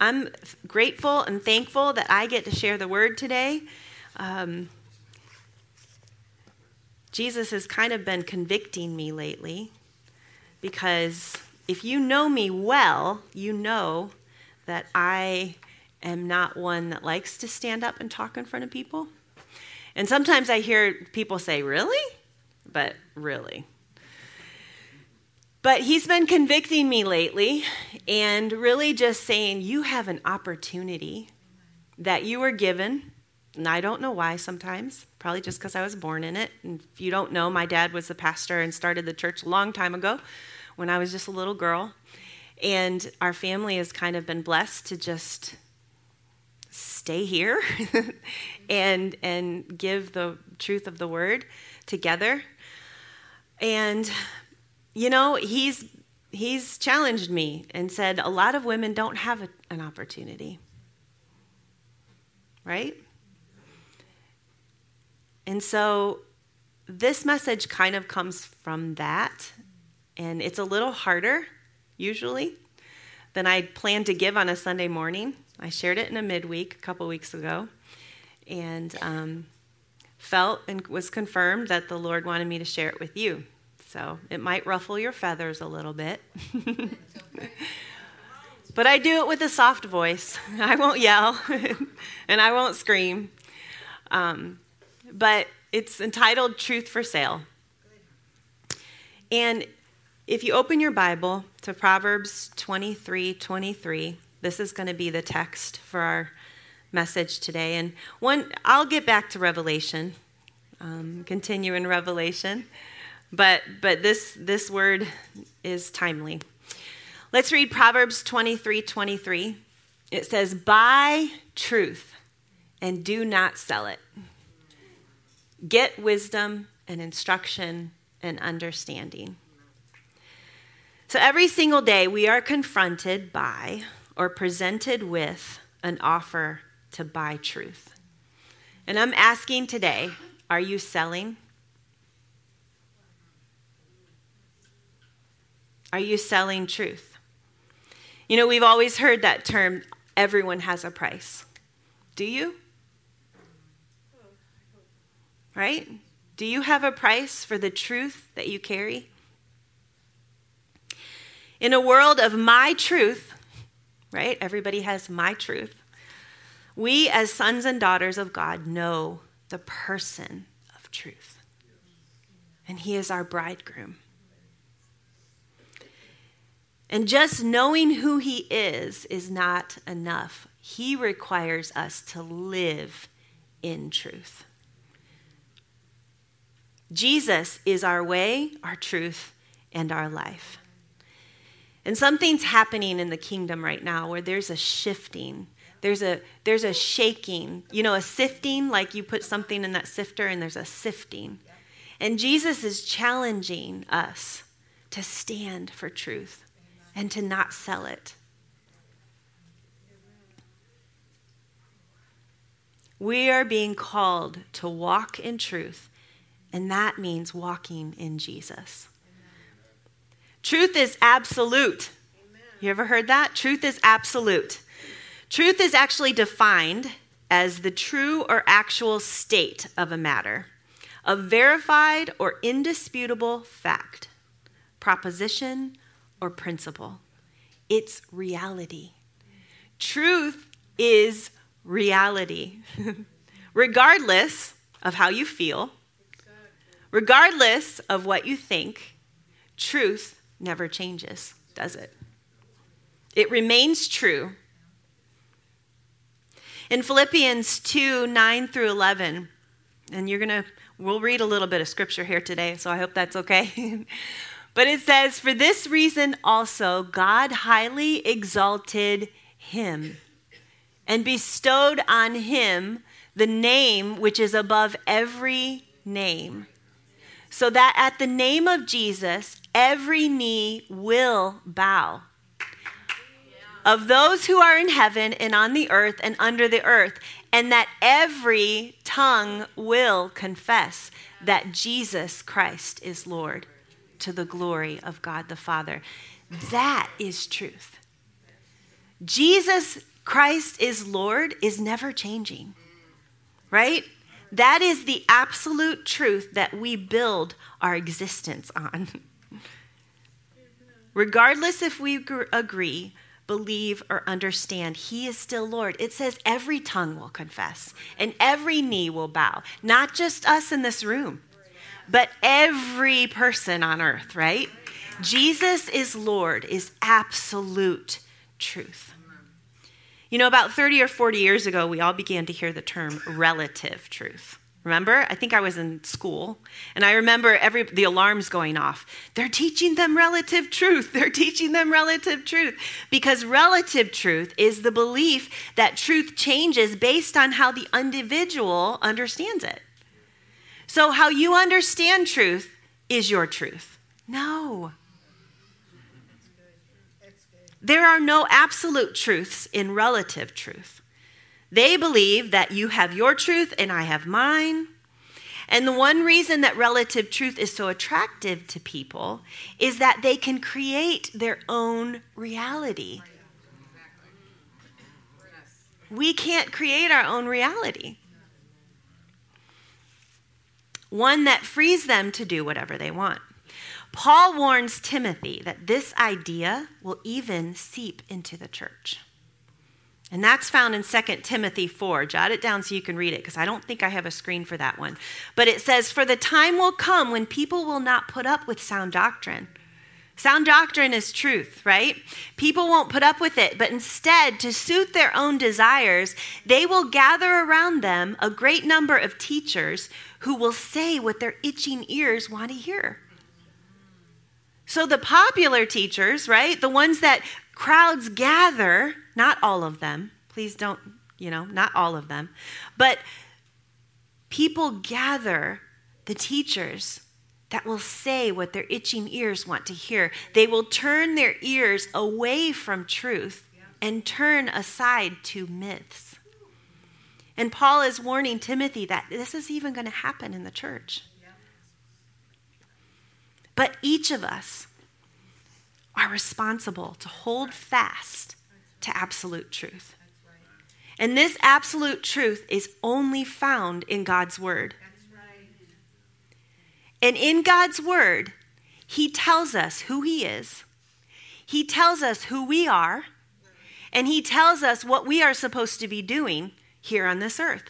I'm grateful and thankful that I get to share the word today. Um, Jesus has kind of been convicting me lately because if you know me well, you know that I am not one that likes to stand up and talk in front of people. And sometimes I hear people say, Really? But really. But he's been convicting me lately and really just saying, You have an opportunity that you were given. And I don't know why sometimes, probably just because I was born in it. And if you don't know, my dad was the pastor and started the church a long time ago when I was just a little girl. And our family has kind of been blessed to just stay here and and give the truth of the word together. And you know, he's he's challenged me and said a lot of women don't have a, an opportunity. Right? And so this message kind of comes from that and it's a little harder, usually, than I planned to give on a Sunday morning. I shared it in a midweek a couple weeks ago, and um, felt and was confirmed that the Lord wanted me to share it with you. So it might ruffle your feathers a little bit. but I do it with a soft voice. I won't yell and I won't scream. Um, but it's entitled Truth for Sale. And if you open your Bible to Proverbs 23 23, this is going to be the text for our message today. And one, I'll get back to Revelation, um, continue in Revelation, but but this this word is timely. Let's read Proverbs 23 23. It says, Buy truth and do not sell it. Get wisdom and instruction and understanding. So every single day, we are confronted by or presented with an offer to buy truth. And I'm asking today are you selling? Are you selling truth? You know, we've always heard that term, everyone has a price. Do you? Right? Do you have a price for the truth that you carry? In a world of my truth, right? Everybody has my truth. We, as sons and daughters of God, know the person of truth. And he is our bridegroom. And just knowing who he is is not enough. He requires us to live in truth. Jesus is our way, our truth, and our life. And something's happening in the kingdom right now where there's a shifting. There's a there's a shaking. You know, a sifting like you put something in that sifter and there's a sifting. And Jesus is challenging us to stand for truth and to not sell it. We are being called to walk in truth, and that means walking in Jesus. Truth is absolute. Amen. You ever heard that? Truth is absolute. Truth is actually defined as the true or actual state of a matter, a verified or indisputable fact, proposition, or principle. It's reality. Truth is reality, regardless of how you feel, regardless of what you think. Truth never changes, does it? It remains true. In Philippians 2 9 through 11, and you're going to, we'll read a little bit of scripture here today, so I hope that's okay. but it says, For this reason also, God highly exalted him and bestowed on him the name which is above every name so that at the name of Jesus, every knee will bow. Of those who are in heaven and on the earth and under the earth, and that every tongue will confess that Jesus Christ is Lord to the glory of God the Father. That is truth. Jesus Christ is Lord is never changing, right? That is the absolute truth that we build our existence on. Regardless if we agree, believe, or understand, He is still Lord. It says every tongue will confess and every knee will bow, not just us in this room, but every person on earth, right? Jesus is Lord is absolute truth. You know, about 30 or 40 years ago, we all began to hear the term relative truth. Remember? I think I was in school, and I remember every the alarms going off. They're teaching them relative truth. They're teaching them relative truth because relative truth is the belief that truth changes based on how the individual understands it. So how you understand truth is your truth. No. There are no absolute truths in relative truth. They believe that you have your truth and I have mine. And the one reason that relative truth is so attractive to people is that they can create their own reality. We can't create our own reality. One that frees them to do whatever they want. Paul warns Timothy that this idea will even seep into the church. And that's found in 2 Timothy 4. Jot it down so you can read it because I don't think I have a screen for that one. But it says, For the time will come when people will not put up with sound doctrine. Sound doctrine is truth, right? People won't put up with it, but instead, to suit their own desires, they will gather around them a great number of teachers who will say what their itching ears want to hear. So the popular teachers, right, the ones that crowds gather, not all of them, please don't, you know, not all of them, but people gather the teachers that will say what their itching ears want to hear. They will turn their ears away from truth and turn aside to myths. And Paul is warning Timothy that this is even going to happen in the church. But each of us are responsible to hold fast to absolute truth. And this absolute truth is only found in God's Word. And in God's Word, He tells us who He is, He tells us who we are, and He tells us what we are supposed to be doing here on this earth.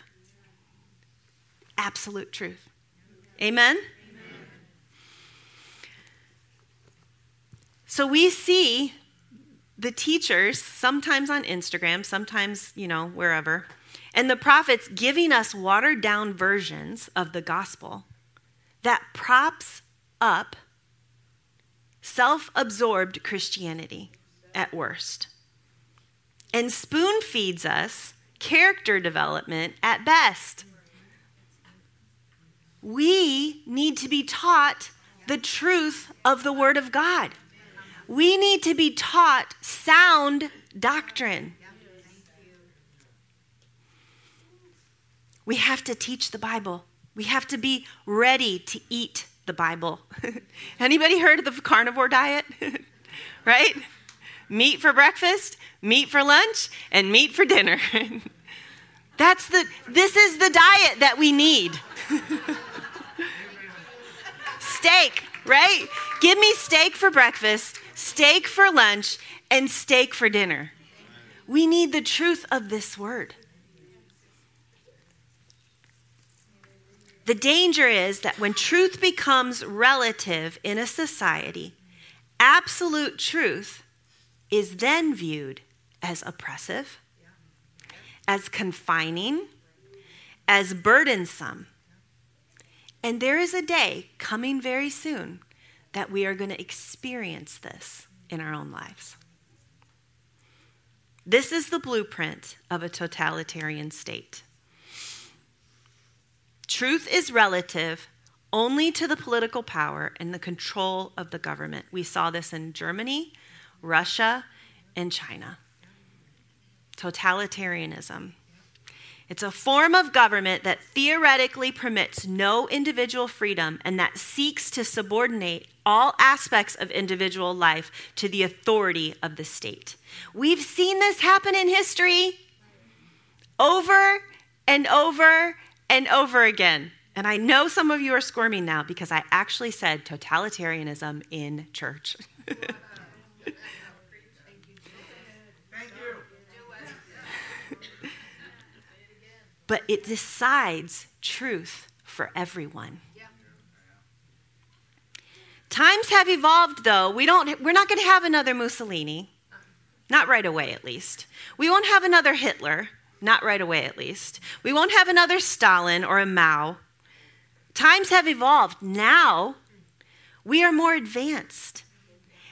Absolute truth. Amen? So we see the teachers, sometimes on Instagram, sometimes, you know, wherever, and the prophets giving us watered down versions of the gospel that props up self absorbed Christianity at worst and spoon feeds us character development at best. We need to be taught the truth of the Word of God. We need to be taught sound doctrine. We have to teach the Bible. We have to be ready to eat the Bible. Anybody heard of the carnivore diet? right? Meat for breakfast, meat for lunch, and meat for dinner. That's the this is the diet that we need. steak, right? Give me steak for breakfast, steak for lunch, and steak for dinner. We need the truth of this word. The danger is that when truth becomes relative in a society, absolute truth is then viewed as oppressive, as confining, as burdensome. And there is a day coming very soon that we are going to experience this in our own lives. This is the blueprint of a totalitarian state. Truth is relative only to the political power and the control of the government. We saw this in Germany, Russia, and China. Totalitarianism. It's a form of government that theoretically permits no individual freedom and that seeks to subordinate all aspects of individual life to the authority of the state. We've seen this happen in history over and over and over again. And I know some of you are squirming now because I actually said totalitarianism in church. but it decides truth for everyone. Times have evolved though. We don't we're not going to have another Mussolini. Not right away at least. We won't have another Hitler, not right away at least. We won't have another Stalin or a Mao. Times have evolved. Now we are more advanced.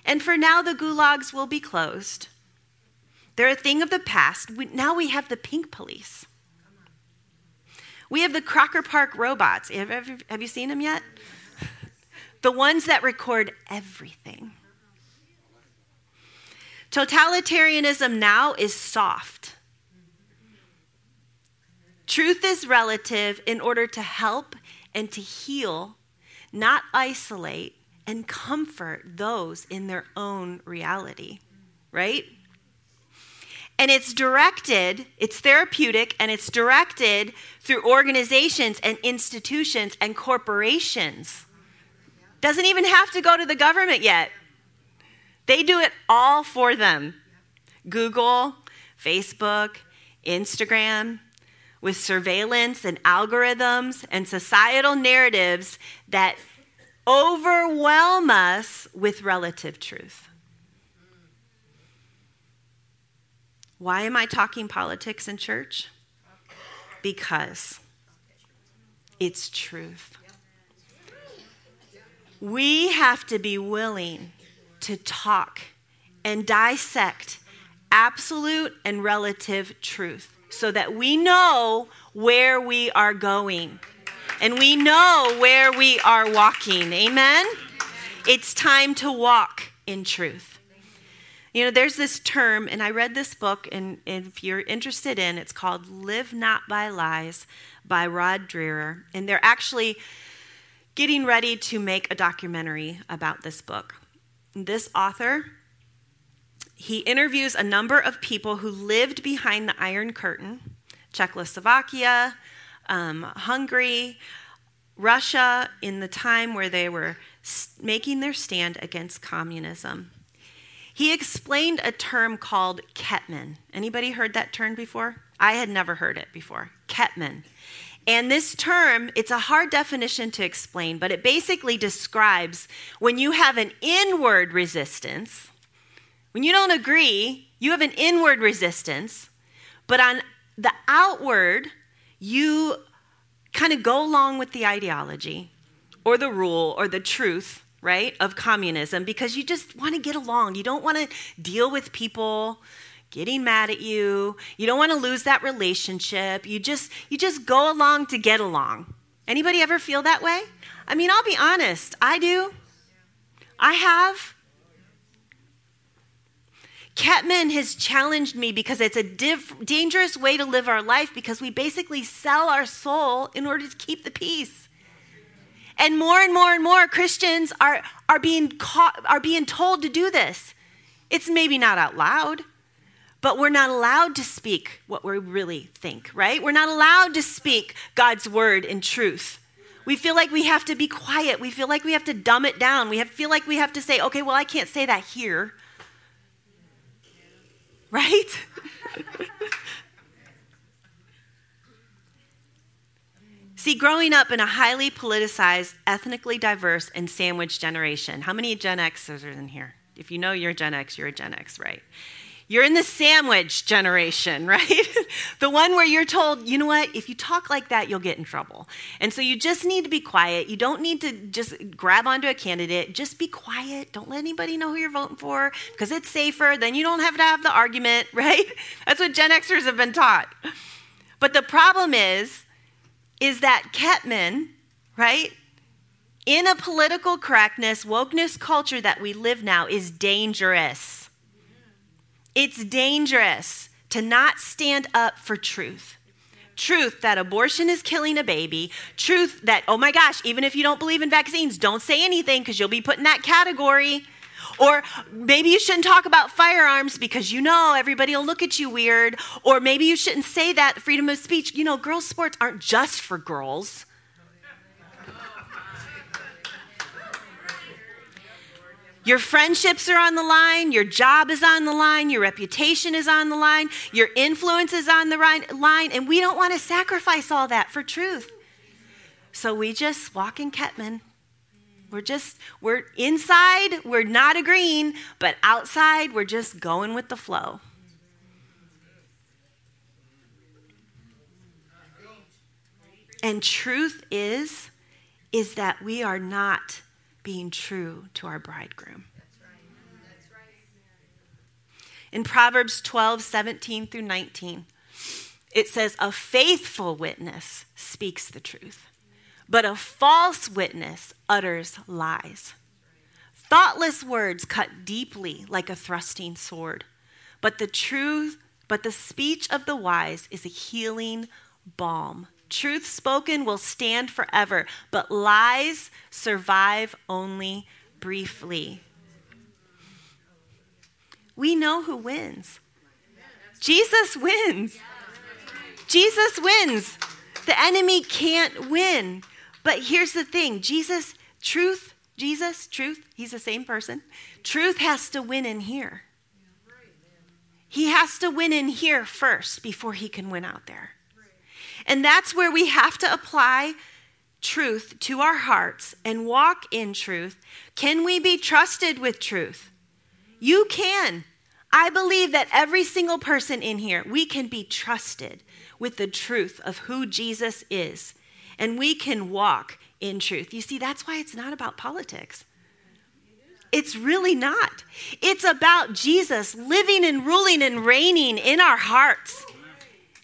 And for now the gulags will be closed. They're a thing of the past. We, now we have the pink police. We have the Crocker Park robots. Have, have, have you seen them yet? the ones that record everything. Totalitarianism now is soft. Truth is relative in order to help and to heal, not isolate and comfort those in their own reality, right? And it's directed, it's therapeutic, and it's directed through organizations and institutions and corporations. Doesn't even have to go to the government yet. They do it all for them. Google, Facebook, Instagram, with surveillance and algorithms and societal narratives that overwhelm us with relative truth. Why am I talking politics in church? Because it's truth. We have to be willing to talk and dissect absolute and relative truth so that we know where we are going and we know where we are walking. Amen? It's time to walk in truth. You know, there's this term, and I read this book, and, if you're interested in, it's called Live Not by Lies by Rod Dreher. And they're actually getting ready to make a documentary about this book. This author, he interviews a number of people who lived behind the Iron Curtain Czechoslovakia, um, Hungary, Russia, in the time where they were making their stand against communism. He explained a term called Ketman. Anybody heard that term before? I had never heard it before. Ketman. And this term, it's a hard definition to explain, but it basically describes when you have an inward resistance, when you don't agree, you have an inward resistance, but on the outward, you kind of go along with the ideology or the rule or the truth right, of communism because you just want to get along. You don't want to deal with people getting mad at you. You don't want to lose that relationship. You just you just go along to get along. Anybody ever feel that way? I mean, I'll be honest, I do. I have. Ketman has challenged me because it's a dangerous way to live our life because we basically sell our soul in order to keep the peace. And more and more and more Christians are, are, being, caught, are being told to do this. It's maybe not out loud, but we're not allowed to speak what we really think, right? We're not allowed to speak God's word in truth. We feel like we have to be quiet. We feel like we have to dumb it down. We have, feel like we have to say, okay, well, I can't say that here. Right? See, growing up in a highly politicized, ethnically diverse, and sandwiched generation, how many Gen Xers are in here? If you know you're Gen X, you're a Gen X, right? You're in the sandwich generation, right? the one where you're told, you know what, if you talk like that, you'll get in trouble. And so you just need to be quiet. You don't need to just grab onto a candidate. Just be quiet. Don't let anybody know who you're voting for because it's safer. Then you don't have to have the argument, right? That's what Gen Xers have been taught. But the problem is, is that Ketman, right, in a political correctness, wokeness culture that we live now is dangerous. It's dangerous to not stand up for truth truth that abortion is killing a baby, truth that, oh my gosh, even if you don't believe in vaccines, don't say anything because you'll be put in that category. Or maybe you shouldn't talk about firearms because you know everybody will look at you weird. Or maybe you shouldn't say that freedom of speech. You know, girls' sports aren't just for girls. Your friendships are on the line, your job is on the line, your reputation is on the line, your influence is on the line, and we don't want to sacrifice all that for truth. So we just walk in Ketman. We're just, we're inside, we're not agreeing, but outside, we're just going with the flow. And truth is, is that we are not being true to our bridegroom. In Proverbs 12, 17 through 19, it says, A faithful witness speaks the truth, but a false witness utters lies. Thoughtless words cut deeply like a thrusting sword, but the truth, but the speech of the wise is a healing balm Truth spoken will stand forever, but lies survive only briefly. We know who wins. Jesus wins. Jesus wins. The enemy can't win. But here's the thing Jesus, truth, Jesus, truth, he's the same person. Truth has to win in here. He has to win in here first before he can win out there. And that's where we have to apply truth to our hearts and walk in truth. Can we be trusted with truth? You can. I believe that every single person in here, we can be trusted with the truth of who Jesus is, and we can walk in truth. You see, that's why it's not about politics. It's really not. It's about Jesus living and ruling and reigning in our hearts.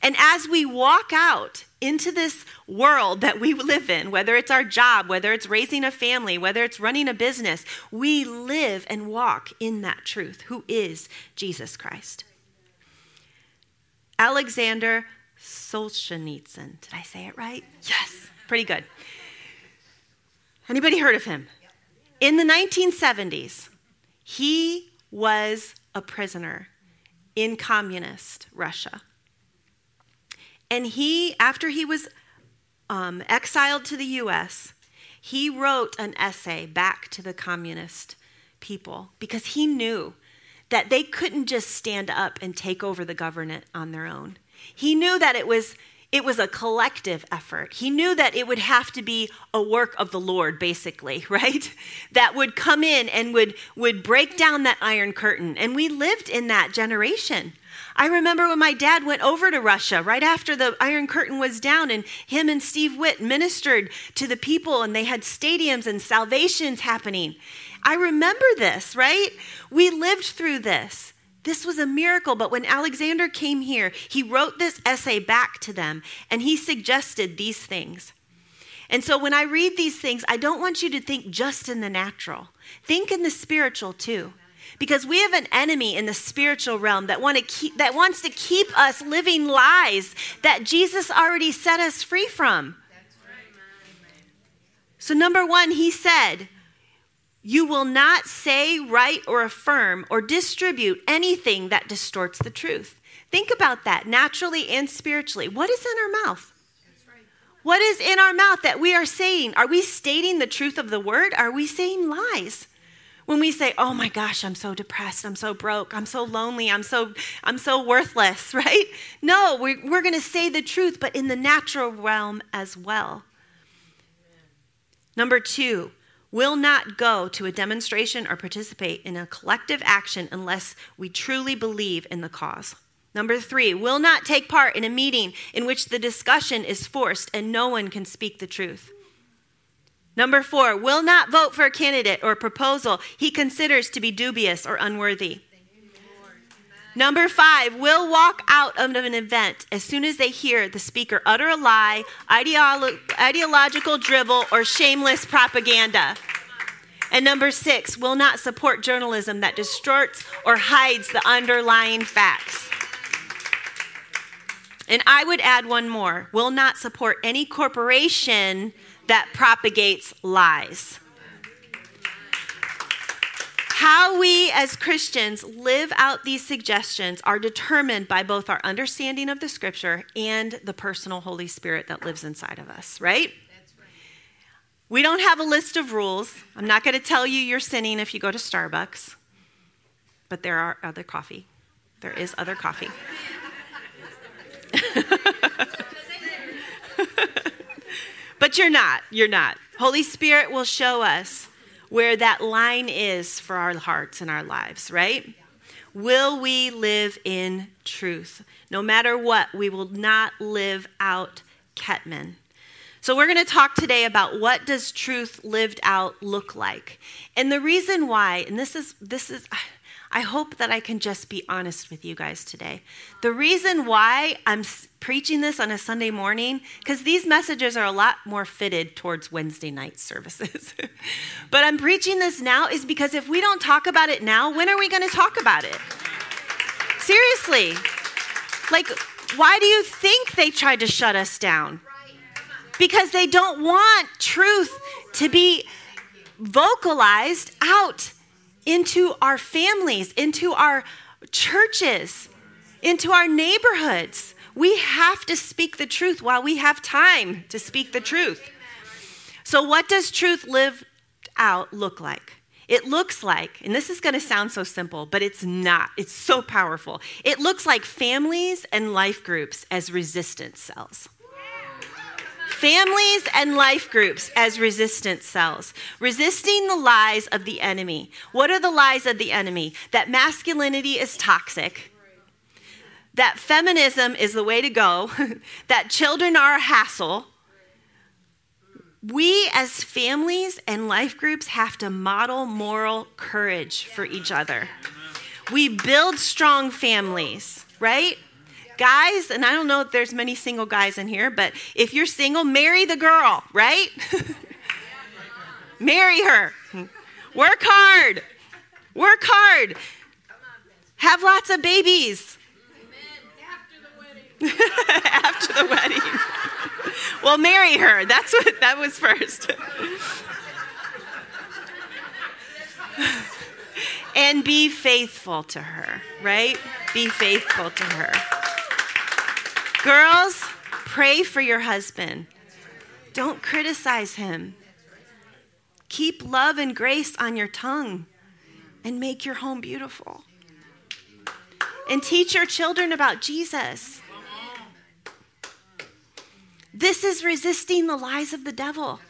And as we walk out into this world that we live in, whether it's our job, whether it's raising a family, whether it's running a business, we live and walk in that truth, who is Jesus Christ. Alexander Solzhenitsyn. Did I say it right? Yes, pretty good. Anybody heard of him? In the 1970s, he was a prisoner in communist Russia. And he, after he was um, exiled to the US, he wrote an essay back to the communist people because he knew that they couldn't just stand up and take over the government on their own. He knew that it was it was a collective effort. He knew that it would have to be a work of the Lord, basically, right? That would come in and would, would break down that iron curtain. And we lived in that generation. I remember when my dad went over to Russia right after the Iron Curtain was down, and him and Steve Witt ministered to the people, and they had stadiums and salvations happening. I remember this, right? We lived through this. This was a miracle, but when Alexander came here, he wrote this essay back to them, and he suggested these things. And so when I read these things, I don't want you to think just in the natural, think in the spiritual too because we have an enemy in the spiritual realm that, want to keep, that wants to keep us living lies that Jesus already set us free from. So, number one, he said, You will not say, write, or affirm or distribute anything that distorts the truth. Think about that naturally and spiritually. What is in our mouth? What is in our mouth that we are saying? Are we stating the truth of the word? Are we saying lies? When we say, "Oh my gosh, I'm so depressed, I'm so broke, I'm so lonely, I'm so I'm so worthless," right? No, we, we're going to say the truth, but in the natural realm as well. Number two, will not go to a demonstration or participate in a collective action unless we truly believe in the cause. Number three, will not take part in a meeting in which the discussion is forced and no one can speak the truth. Number four, will not vote for a candidate or proposal he considers to be dubious or unworthy. Number five, will walk out of an event as soon as they hear the speaker utter a lie, ideolo- ideological drivel, or shameless propaganda. And number six, will not support journalism that distorts or hides the underlying facts. And I would add one more will not support any corporation that propagates lies. How we as Christians live out these suggestions are determined by both our understanding of the scripture and the personal Holy Spirit that lives inside of us, right? We don't have a list of rules. I'm not going to tell you you're sinning if you go to Starbucks, but there are other coffee. There is other coffee. but you're not. You're not. Holy Spirit will show us where that line is for our hearts and our lives, right? Will we live in truth? No matter what, we will not live out Ketman. So we're going to talk today about what does truth lived out look like. And the reason why, and this is this is I hope that I can just be honest with you guys today. The reason why I'm preaching this on a Sunday morning, because these messages are a lot more fitted towards Wednesday night services. but I'm preaching this now is because if we don't talk about it now, when are we going to talk about it? Seriously. Like, why do you think they tried to shut us down? Because they don't want truth to be vocalized out into our families, into our churches, into our neighborhoods. We have to speak the truth while we have time to speak the truth. So, what does truth live out look like? It looks like, and this is going to sound so simple, but it's not. It's so powerful. It looks like families and life groups as resistance cells families and life groups as resistance cells, resisting the lies of the enemy. What are the lies of the enemy? That masculinity is toxic, that feminism is the way to go, that children are a hassle. We, as families and life groups, have to model moral courage for each other. We build strong families, right? Guys, and I don't know if there's many single guys in here, but if you're single, marry the girl, right? marry her. Work hard. Work hard. Have lots of babies. After the wedding. well, marry her. That's what that was first. and be faithful to her, right? Be faithful to her. Girls, pray for your husband. Don't criticize him. Keep love and grace on your tongue and make your home beautiful. And teach your children about Jesus. This is resisting the lies of the devil.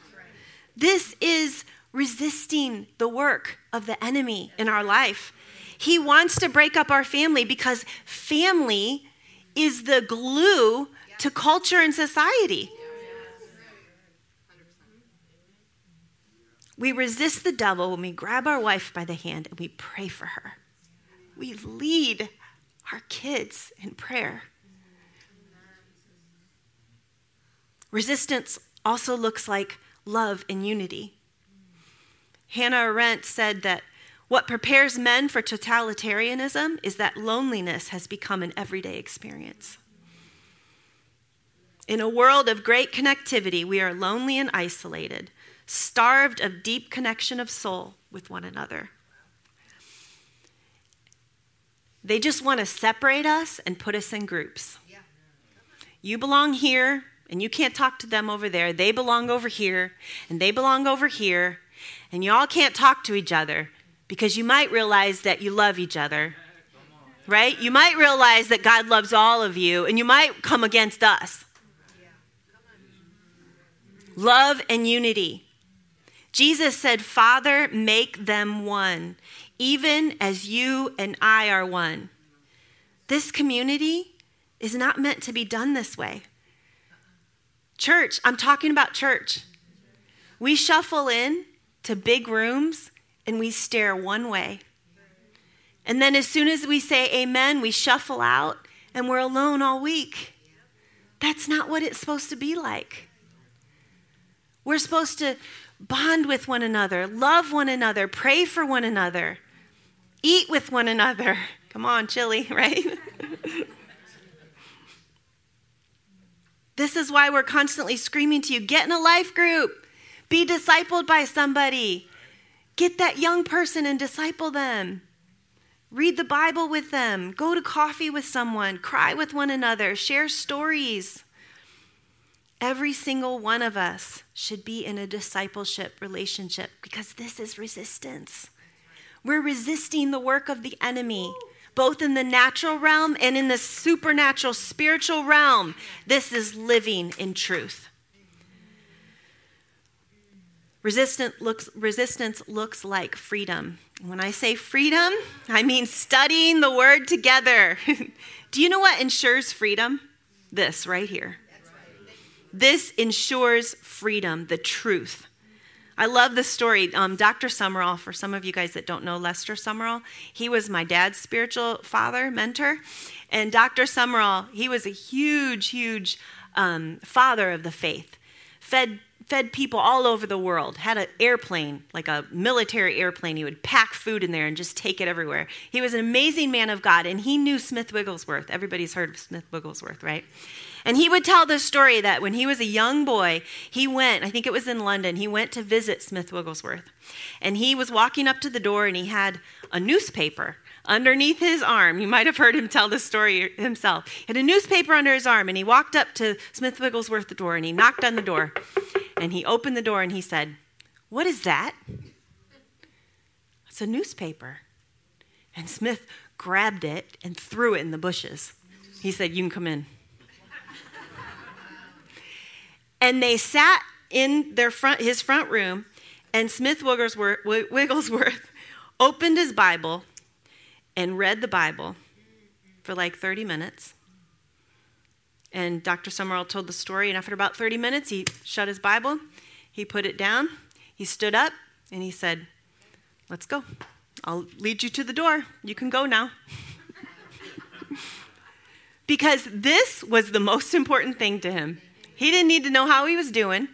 This is resisting the work of the enemy in our life. He wants to break up our family because family is the glue to culture and society. We resist the devil when we grab our wife by the hand and we pray for her. We lead our kids in prayer. Resistance also looks like love and unity. Hannah Arendt said that what prepares men for totalitarianism is that loneliness has become an everyday experience. In a world of great connectivity, we are lonely and isolated, starved of deep connection of soul with one another. They just want to separate us and put us in groups. You belong here, and you can't talk to them over there. They belong over here, and they belong over here, and you all can't talk to each other because you might realize that you love each other, right? You might realize that God loves all of you, and you might come against us. Love and unity. Jesus said, Father, make them one, even as you and I are one. This community is not meant to be done this way. Church, I'm talking about church. We shuffle in to big rooms and we stare one way. And then as soon as we say amen, we shuffle out and we're alone all week. That's not what it's supposed to be like. We're supposed to bond with one another, love one another, pray for one another, eat with one another. Come on, chili, right? This is why we're constantly screaming to you get in a life group, be discipled by somebody, get that young person and disciple them. Read the Bible with them, go to coffee with someone, cry with one another, share stories. Every single one of us should be in a discipleship relationship because this is resistance. We're resisting the work of the enemy, both in the natural realm and in the supernatural spiritual realm. This is living in truth. Resistance looks, resistance looks like freedom. When I say freedom, I mean studying the word together. Do you know what ensures freedom? This right here. This ensures freedom, the truth. I love the story. Um, Dr. Sumrall, for some of you guys that don't know Lester Sumrall, he was my dad's spiritual father, mentor. And Dr. Sumrall, he was a huge, huge um, father of the faith. Fed fed people all over the world, had an airplane, like a military airplane. He would pack food in there and just take it everywhere. He was an amazing man of God, and he knew Smith Wigglesworth. Everybody's heard of Smith Wigglesworth, right? And he would tell the story that when he was a young boy, he went, I think it was in London, he went to visit Smith Wigglesworth. And he was walking up to the door and he had a newspaper underneath his arm. You might have heard him tell the story himself. He had a newspaper under his arm and he walked up to Smith Wigglesworth's door and he knocked on the door. And he opened the door and he said, What is that? It's a newspaper. And Smith grabbed it and threw it in the bushes. He said, You can come in. and they sat in their front, his front room, and Smith Wigglesworth, Wigglesworth opened his Bible and read the Bible for like 30 minutes. And Dr. Sumrall told the story, and after about 30 minutes, he shut his Bible, he put it down, he stood up, and he said, Let's go. I'll lead you to the door. You can go now. because this was the most important thing to him. He didn't need to know how he was doing.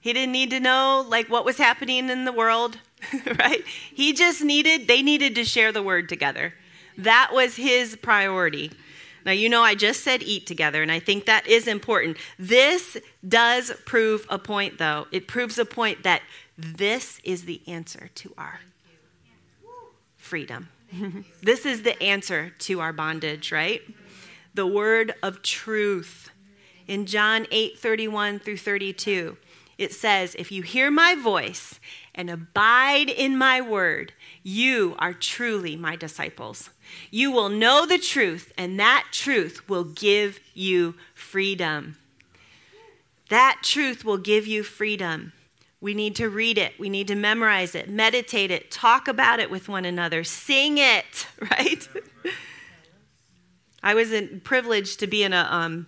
He didn't need to know like what was happening in the world, right? He just needed they needed to share the word together. That was his priority. Now, you know, I just said eat together, and I think that is important. This does prove a point, though. It proves a point that this is the answer to our freedom. this is the answer to our bondage, right? The word of truth. In John 8 31 through 32, it says, If you hear my voice and abide in my word, you are truly my disciples. You will know the truth, and that truth will give you freedom. That truth will give you freedom. We need to read it. We need to memorize it, meditate it, talk about it with one another, sing it, right? I was privileged to be in a um,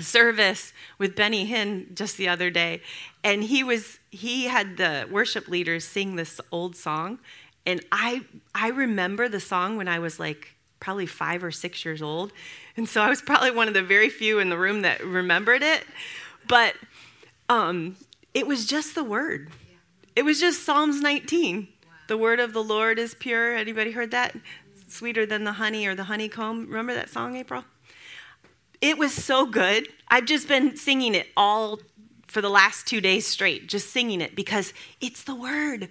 service with Benny Hinn just the other day, and he was he had the worship leaders sing this old song, and I, I remember the song when I was like probably five or six years old. And so I was probably one of the very few in the room that remembered it. But um, it was just the word. It was just Psalms 19. The word of the Lord is pure. Anybody heard that? Sweeter than the honey or the honeycomb. Remember that song, April? It was so good. I've just been singing it all for the last two days straight, just singing it because it's the word.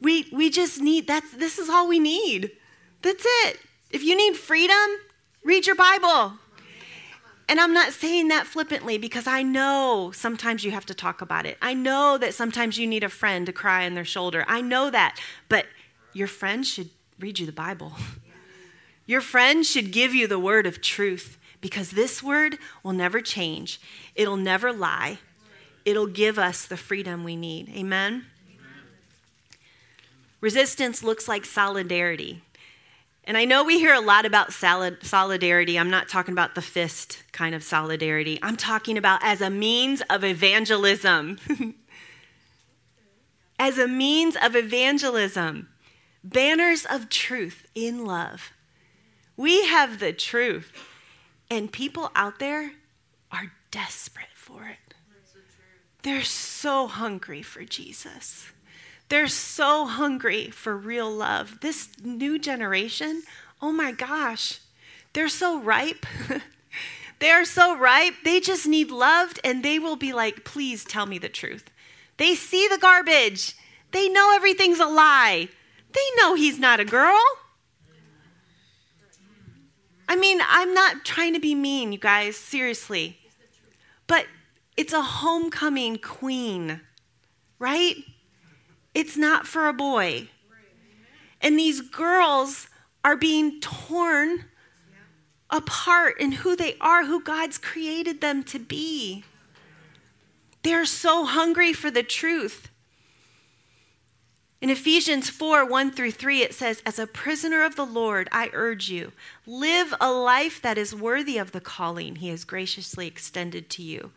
We, we just need, that's, this is all we need. That's it. If you need freedom, read your Bible. And I'm not saying that flippantly because I know sometimes you have to talk about it. I know that sometimes you need a friend to cry on their shoulder. I know that. But your friend should read you the Bible. Your friend should give you the word of truth because this word will never change, it'll never lie, it'll give us the freedom we need. Amen? Resistance looks like solidarity. And I know we hear a lot about solidarity. I'm not talking about the fist kind of solidarity. I'm talking about as a means of evangelism. as a means of evangelism. Banners of truth in love. We have the truth. And people out there are desperate for it. They're so hungry for Jesus. They're so hungry for real love. This new generation, oh my gosh, they're so ripe. They're so ripe. They just need loved, and they will be like, please tell me the truth. They see the garbage. They know everything's a lie. They know he's not a girl. I mean, I'm not trying to be mean, you guys, seriously. But it's a homecoming queen, right? It's not for a boy. And these girls are being torn apart in who they are, who God's created them to be. They're so hungry for the truth. In Ephesians 4 1 through 3, it says, As a prisoner of the Lord, I urge you, live a life that is worthy of the calling he has graciously extended to you.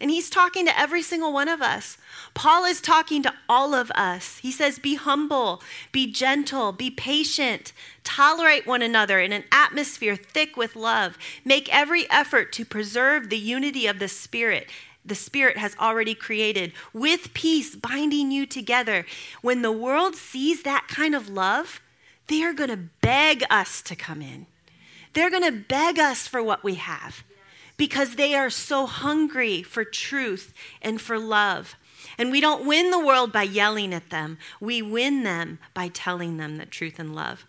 And he's talking to every single one of us. Paul is talking to all of us. He says, Be humble, be gentle, be patient, tolerate one another in an atmosphere thick with love. Make every effort to preserve the unity of the Spirit. The Spirit has already created with peace, binding you together. When the world sees that kind of love, they are going to beg us to come in. They're going to beg us for what we have because they are so hungry for truth and for love. And we don't win the world by yelling at them. We win them by telling them the truth and love.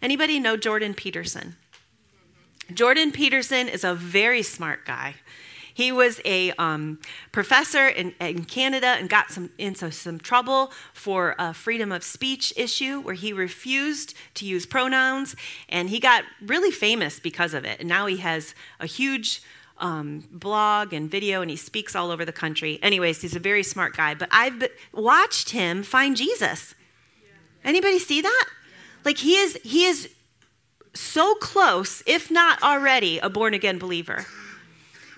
Anybody know Jordan Peterson? Jordan Peterson is a very smart guy. He was a um, professor in, in, Canada and got some, into some trouble for a freedom of speech issue where he refused to use pronouns. And he got really famous because of it. And now he has a huge um, blog and video, and he speaks all over the country. Anyways, he's a very smart guy. But I've watched him find Jesus. Anybody see that? Like he is, he is so close, if not already, a born again believer,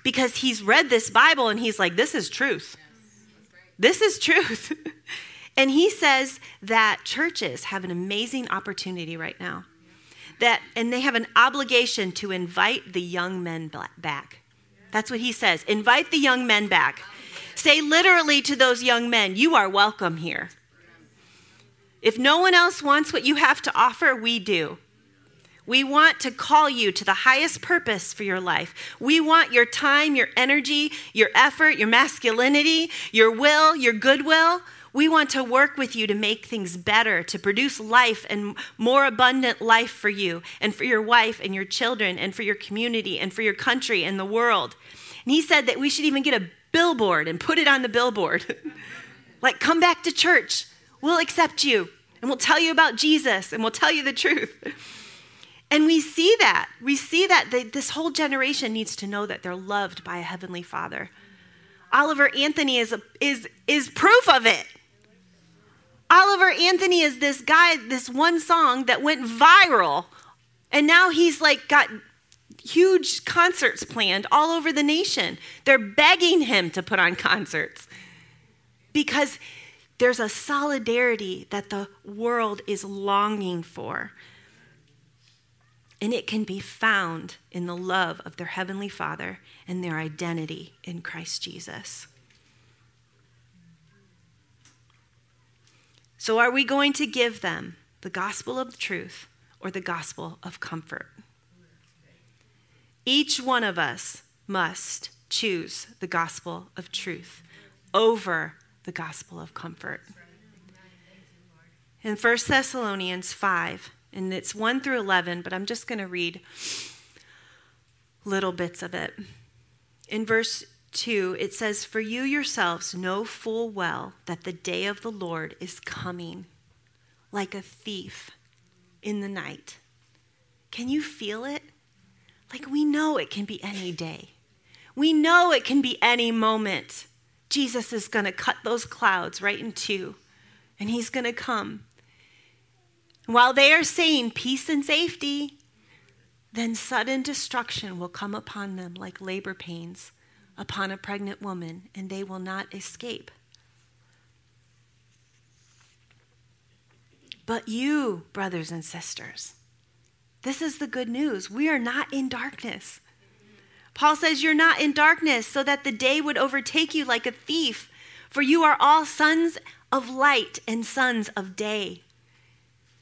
because he's read this Bible and he's like, "This is truth. This is truth." and he says that churches have an amazing opportunity right now. That, and they have an obligation to invite the young men back. That's what he says. Invite the young men back. Say literally to those young men, You are welcome here. If no one else wants what you have to offer, we do. We want to call you to the highest purpose for your life. We want your time, your energy, your effort, your masculinity, your will, your goodwill. We want to work with you to make things better, to produce life and more abundant life for you and for your wife and your children and for your community and for your country and the world. And he said that we should even get a billboard and put it on the billboard. like, come back to church. We'll accept you and we'll tell you about Jesus and we'll tell you the truth. And we see that. We see that this whole generation needs to know that they're loved by a heavenly Father. Oliver Anthony is, a, is, is proof of it. Oliver Anthony is this guy, this one song that went viral. And now he's like got huge concerts planned all over the nation. They're begging him to put on concerts because there's a solidarity that the world is longing for. And it can be found in the love of their Heavenly Father and their identity in Christ Jesus. So, are we going to give them the gospel of truth or the gospel of comfort? Each one of us must choose the gospel of truth over the gospel of comfort. In 1 Thessalonians 5, and it's 1 through 11, but I'm just going to read little bits of it. In verse 2, it says, For you yourselves know full well that the day of the Lord is coming like a thief in the night. Can you feel it? Like we know it can be any day. We know it can be any moment. Jesus is going to cut those clouds right in two, and he's going to come. While they are saying peace and safety, then sudden destruction will come upon them like labor pains upon a pregnant woman, and they will not escape. But you, brothers and sisters, this is the good news. We are not in darkness. Paul says, You're not in darkness so that the day would overtake you like a thief, for you are all sons of light and sons of day.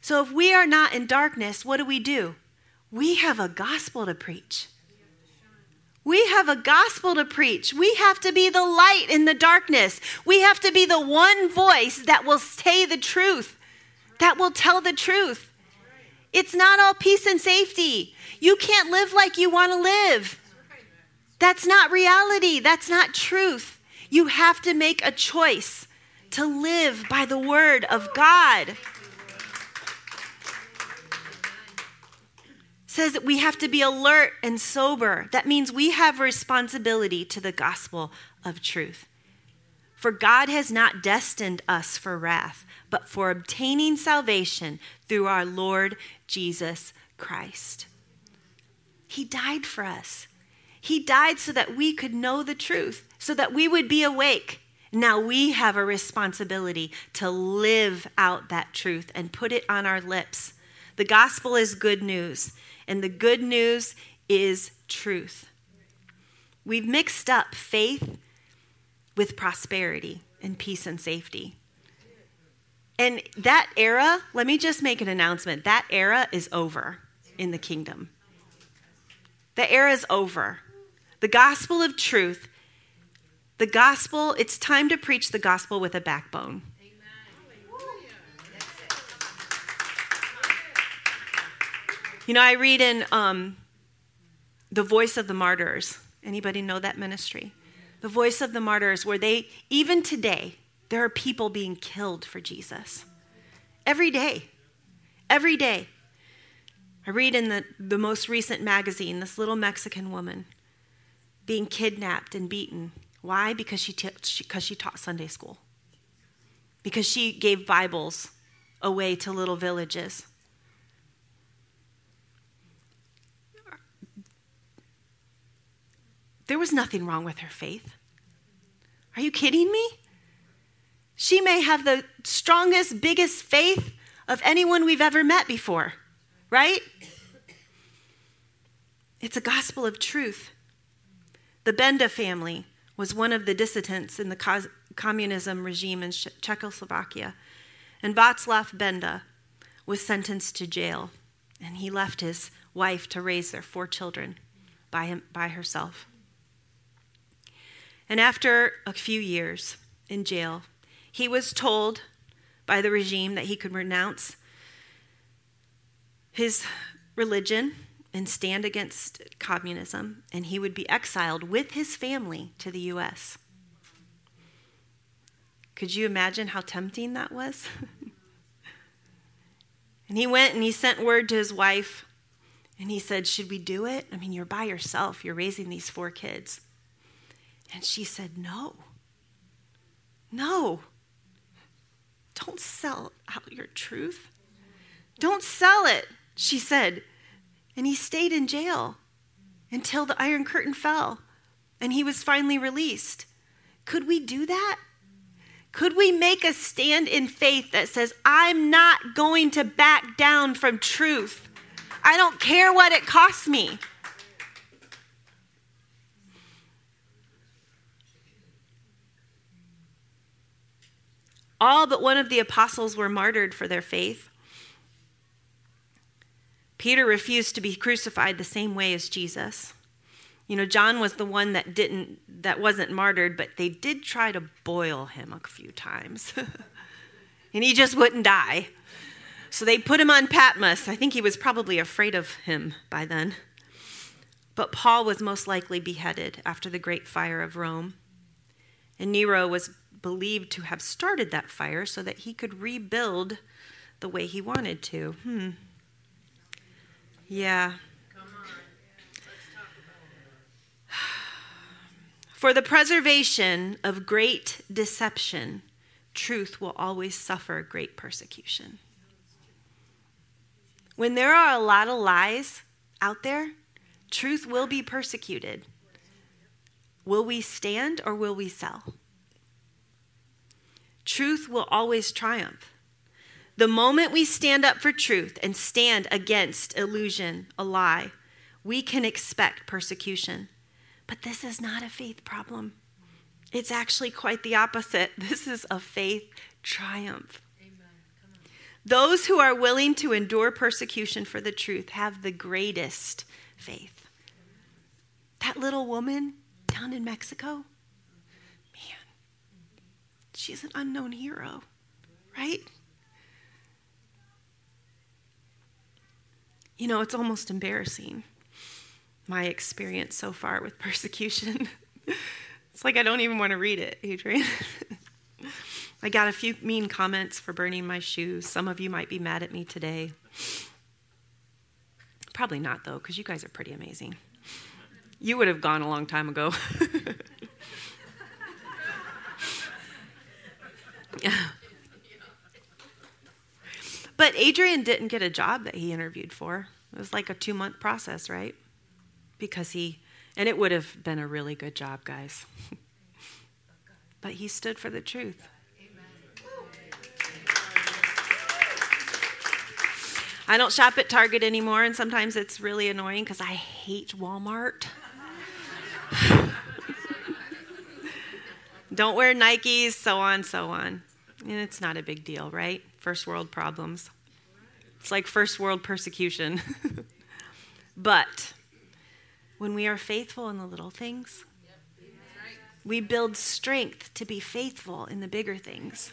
So if we are not in darkness, what do we do? We have a gospel to preach. We have a gospel to preach. We have to be the light in the darkness. We have to be the one voice that will say the truth, that will tell the truth. It's not all peace and safety. You can't live like you want to live. That's not reality. That's not truth. You have to make a choice to live by the word of God. Says that we have to be alert and sober. That means we have responsibility to the gospel of truth. For God has not destined us for wrath, but for obtaining salvation through our Lord Jesus Christ. He died for us. He died so that we could know the truth, so that we would be awake. Now we have a responsibility to live out that truth and put it on our lips. The gospel is good news. And the good news is truth. We've mixed up faith with prosperity and peace and safety. And that era, let me just make an announcement that era is over in the kingdom. The era is over. The gospel of truth, the gospel, it's time to preach the gospel with a backbone. You know, I read in um, The Voice of the Martyrs. Anybody know that ministry? The Voice of the Martyrs, where they, even today, there are people being killed for Jesus. Every day. Every day. I read in the, the most recent magazine this little Mexican woman being kidnapped and beaten. Why? Because she, t- she, because she taught Sunday school. Because she gave Bibles away to little villages. There was nothing wrong with her faith. Are you kidding me? She may have the strongest, biggest faith of anyone we've ever met before, right? It's a gospel of truth. The Benda family was one of the dissidents in the communism regime in Czechoslovakia. And Václav Benda was sentenced to jail, and he left his wife to raise their four children by, him, by herself. And after a few years in jail, he was told by the regime that he could renounce his religion and stand against communism, and he would be exiled with his family to the U.S. Could you imagine how tempting that was? and he went and he sent word to his wife, and he said, Should we do it? I mean, you're by yourself, you're raising these four kids. And she said, No. No. Don't sell out your truth. Don't sell it, she said. And he stayed in jail until the Iron Curtain fell and he was finally released. Could we do that? Could we make a stand in faith that says, I'm not going to back down from truth? I don't care what it costs me. All but one of the apostles were martyred for their faith. Peter refused to be crucified the same way as Jesus. You know, John was the one that didn't that wasn't martyred, but they did try to boil him a few times. and he just wouldn't die. So they put him on Patmos. I think he was probably afraid of him by then. But Paul was most likely beheaded after the great fire of Rome. And Nero was believed to have started that fire so that he could rebuild the way he wanted to. Hmm. Yeah. For the preservation of great deception, truth will always suffer great persecution. When there are a lot of lies out there, truth will be persecuted. Will we stand or will we sell? Truth will always triumph. The moment we stand up for truth and stand against illusion, a lie, we can expect persecution. But this is not a faith problem. It's actually quite the opposite. This is a faith triumph. Those who are willing to endure persecution for the truth have the greatest faith. That little woman down in Mexico, she's an unknown hero, right? You know, it's almost embarrassing, my experience so far with persecution. it's like I don't even want to read it, Adrian. I got a few mean comments for burning my shoes. Some of you might be mad at me today. Probably not, though, because you guys are pretty amazing. You would have gone a long time ago. but Adrian didn't get a job that he interviewed for. It was like a two month process, right? Because he, and it would have been a really good job, guys. but he stood for the truth. I don't shop at Target anymore, and sometimes it's really annoying because I hate Walmart. don't wear Nikes, so on, so on. And it's not a big deal, right? First world problems. It's like first world persecution. but when we are faithful in the little things, we build strength to be faithful in the bigger things.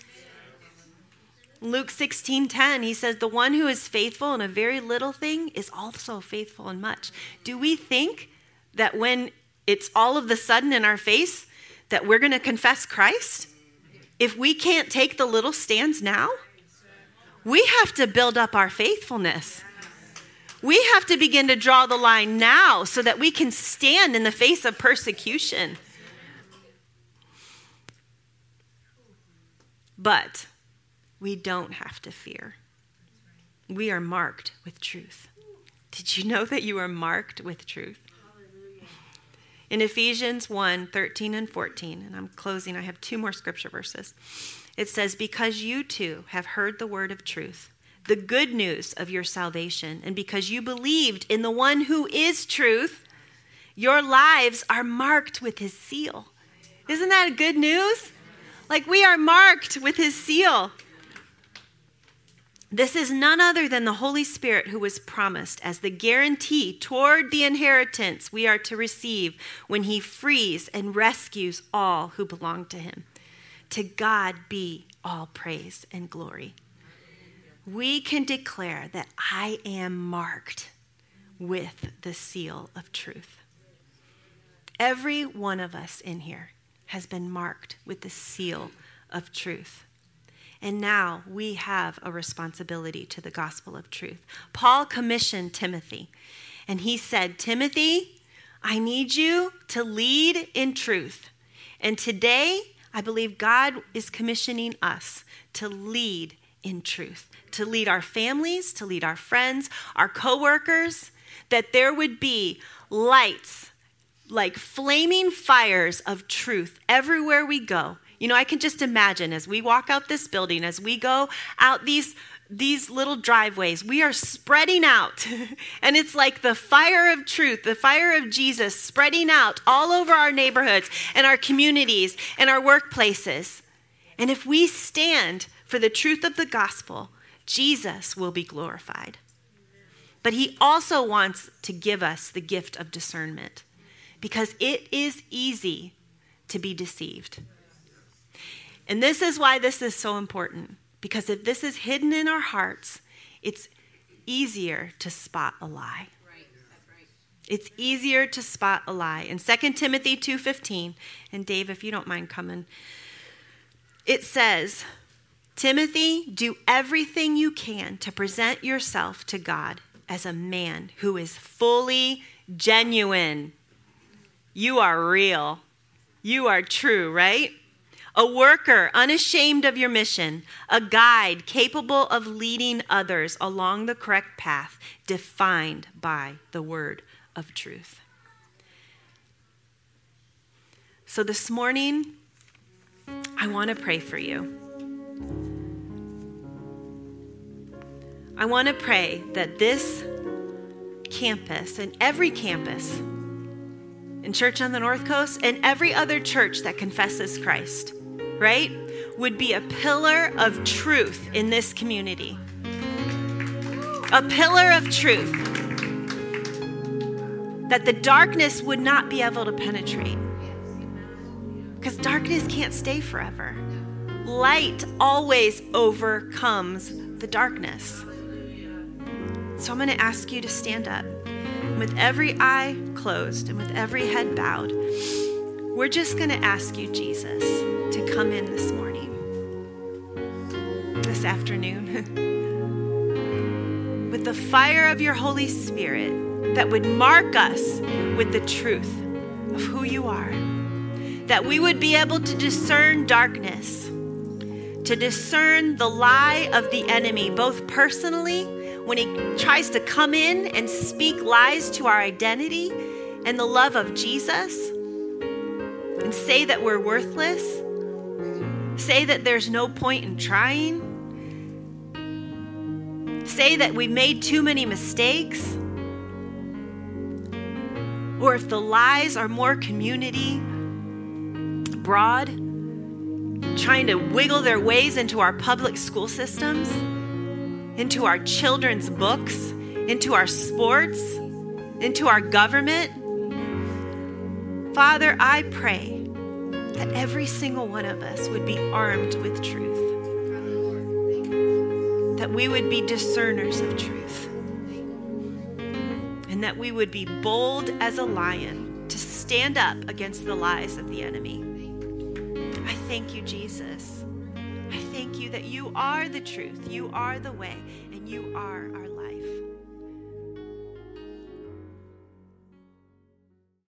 Luke 16:10 he says the one who is faithful in a very little thing is also faithful in much. Do we think that when it's all of the sudden in our face that we're going to confess Christ? If we can't take the little stands now, we have to build up our faithfulness. We have to begin to draw the line now so that we can stand in the face of persecution. But we don't have to fear. We are marked with truth. Did you know that you are marked with truth? In Ephesians 1 13 and 14, and I'm closing, I have two more scripture verses. It says, Because you too have heard the word of truth, the good news of your salvation, and because you believed in the one who is truth, your lives are marked with his seal. Isn't that good news? Like we are marked with his seal. This is none other than the Holy Spirit who was promised as the guarantee toward the inheritance we are to receive when he frees and rescues all who belong to him. To God be all praise and glory. We can declare that I am marked with the seal of truth. Every one of us in here has been marked with the seal of truth. And now we have a responsibility to the gospel of truth. Paul commissioned Timothy, and he said, Timothy, I need you to lead in truth. And today, I believe God is commissioning us to lead in truth, to lead our families, to lead our friends, our coworkers, that there would be lights like flaming fires of truth everywhere we go you know, I can just imagine as we walk out this building, as we go out these these little driveways, we are spreading out. and it's like the fire of truth, the fire of Jesus spreading out all over our neighborhoods and our communities and our workplaces. And if we stand for the truth of the gospel, Jesus will be glorified. But he also wants to give us the gift of discernment because it is easy to be deceived. And this is why this is so important. Because if this is hidden in our hearts, it's easier to spot a lie. It's easier to spot a lie. In 2 Timothy 2:15, and Dave if you don't mind coming, it says, Timothy, do everything you can to present yourself to God as a man who is fully genuine. You are real. You are true, right? A worker unashamed of your mission, a guide capable of leading others along the correct path defined by the word of truth. So this morning, I want to pray for you. I want to pray that this campus and every campus in Church on the North Coast and every other church that confesses Christ right, would be a pillar of truth in this community. A pillar of truth that the darkness would not be able to penetrate. Because darkness can't stay forever. Light always overcomes the darkness. So I'm going to ask you to stand up. With every eye closed and with every head bowed, we're just going to ask you, Jesus, to come in this morning, this afternoon, with the fire of your Holy Spirit that would mark us with the truth of who you are, that we would be able to discern darkness, to discern the lie of the enemy, both personally when he tries to come in and speak lies to our identity and the love of Jesus say that we're worthless, say that there's no point in trying, say that we made too many mistakes, or if the lies are more community broad, trying to wiggle their ways into our public school systems, into our children's books, into our sports, into our government. Father, I pray that every single one of us would be armed with truth, that we would be discerners of truth, and that we would be bold as a lion to stand up against the lies of the enemy. I thank you, Jesus. I thank you that you are the truth, you are the way, and you are our life.